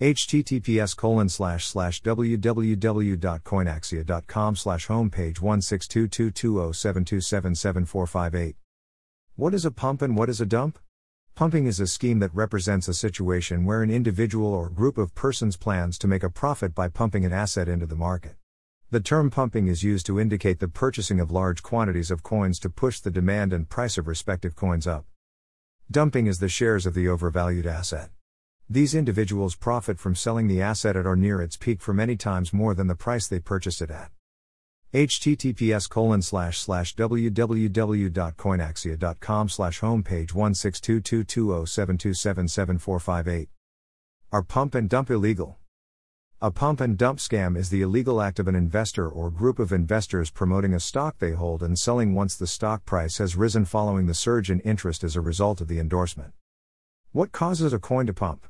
https colon slash slash www.coinaxia.com slash homepage 1622207277458 what is a pump and what is a dump? Pumping is a scheme that represents a situation where an individual or group of persons plans to make a profit by pumping an asset into the market. The term pumping is used to indicate the purchasing of large quantities of coins to push the demand and price of respective coins up. Dumping is the shares of the overvalued asset. These individuals profit from selling the asset at or near its peak for many times more than the price they purchased it at https colon slash slash www.coinaxia.com slash homepage 1622207277458 Are pump and dump illegal? A pump and dump scam is the illegal act of an investor or group of investors promoting a stock they hold and selling once the stock price has risen following the surge in interest as a result of the endorsement. What causes a coin to pump?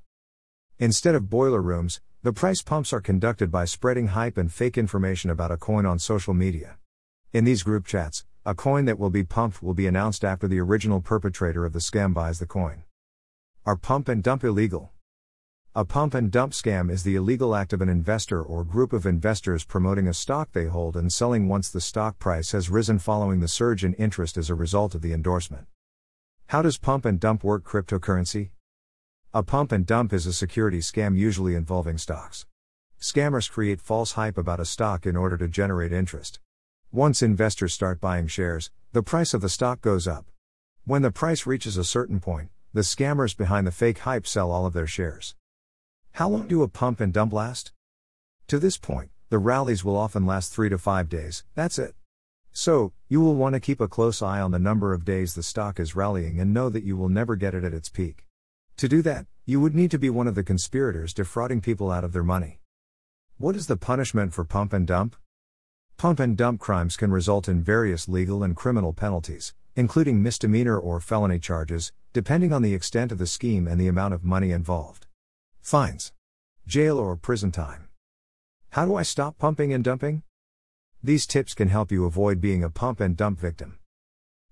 Instead of boiler rooms, the price pumps are conducted by spreading hype and fake information about a coin on social media. In these group chats, a coin that will be pumped will be announced after the original perpetrator of the scam buys the coin. Are pump and dump illegal? A pump and dump scam is the illegal act of an investor or group of investors promoting a stock they hold and selling once the stock price has risen following the surge in interest as a result of the endorsement. How does pump and dump work cryptocurrency? A pump and dump is a security scam usually involving stocks. Scammers create false hype about a stock in order to generate interest. Once investors start buying shares, the price of the stock goes up. When the price reaches a certain point, the scammers behind the fake hype sell all of their shares. How long do a pump and dump last? To this point, the rallies will often last 3 to 5 days, that's it. So, you will want to keep a close eye on the number of days the stock is rallying and know that you will never get it at its peak. To do that, you would need to be one of the conspirators defrauding people out of their money. What is the punishment for pump and dump? Pump and dump crimes can result in various legal and criminal penalties, including misdemeanor or felony charges, depending on the extent of the scheme and the amount of money involved. Fines, jail, or prison time. How do I stop pumping and dumping? These tips can help you avoid being a pump and dump victim.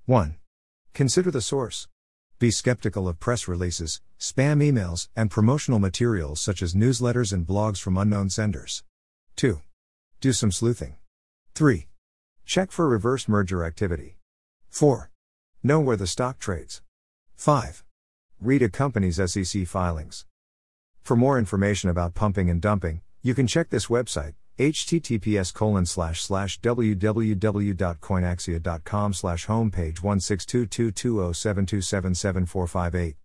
1. Consider the source. Be skeptical of press releases, spam emails, and promotional materials such as newsletters and blogs from unknown senders. 2. Do some sleuthing. 3. Check for reverse merger activity. 4. Know where the stock trades. 5. Read a company's SEC filings. For more information about pumping and dumping, you can check this website https colon slash slash www.coinaxia.com slash homepage 1622207277458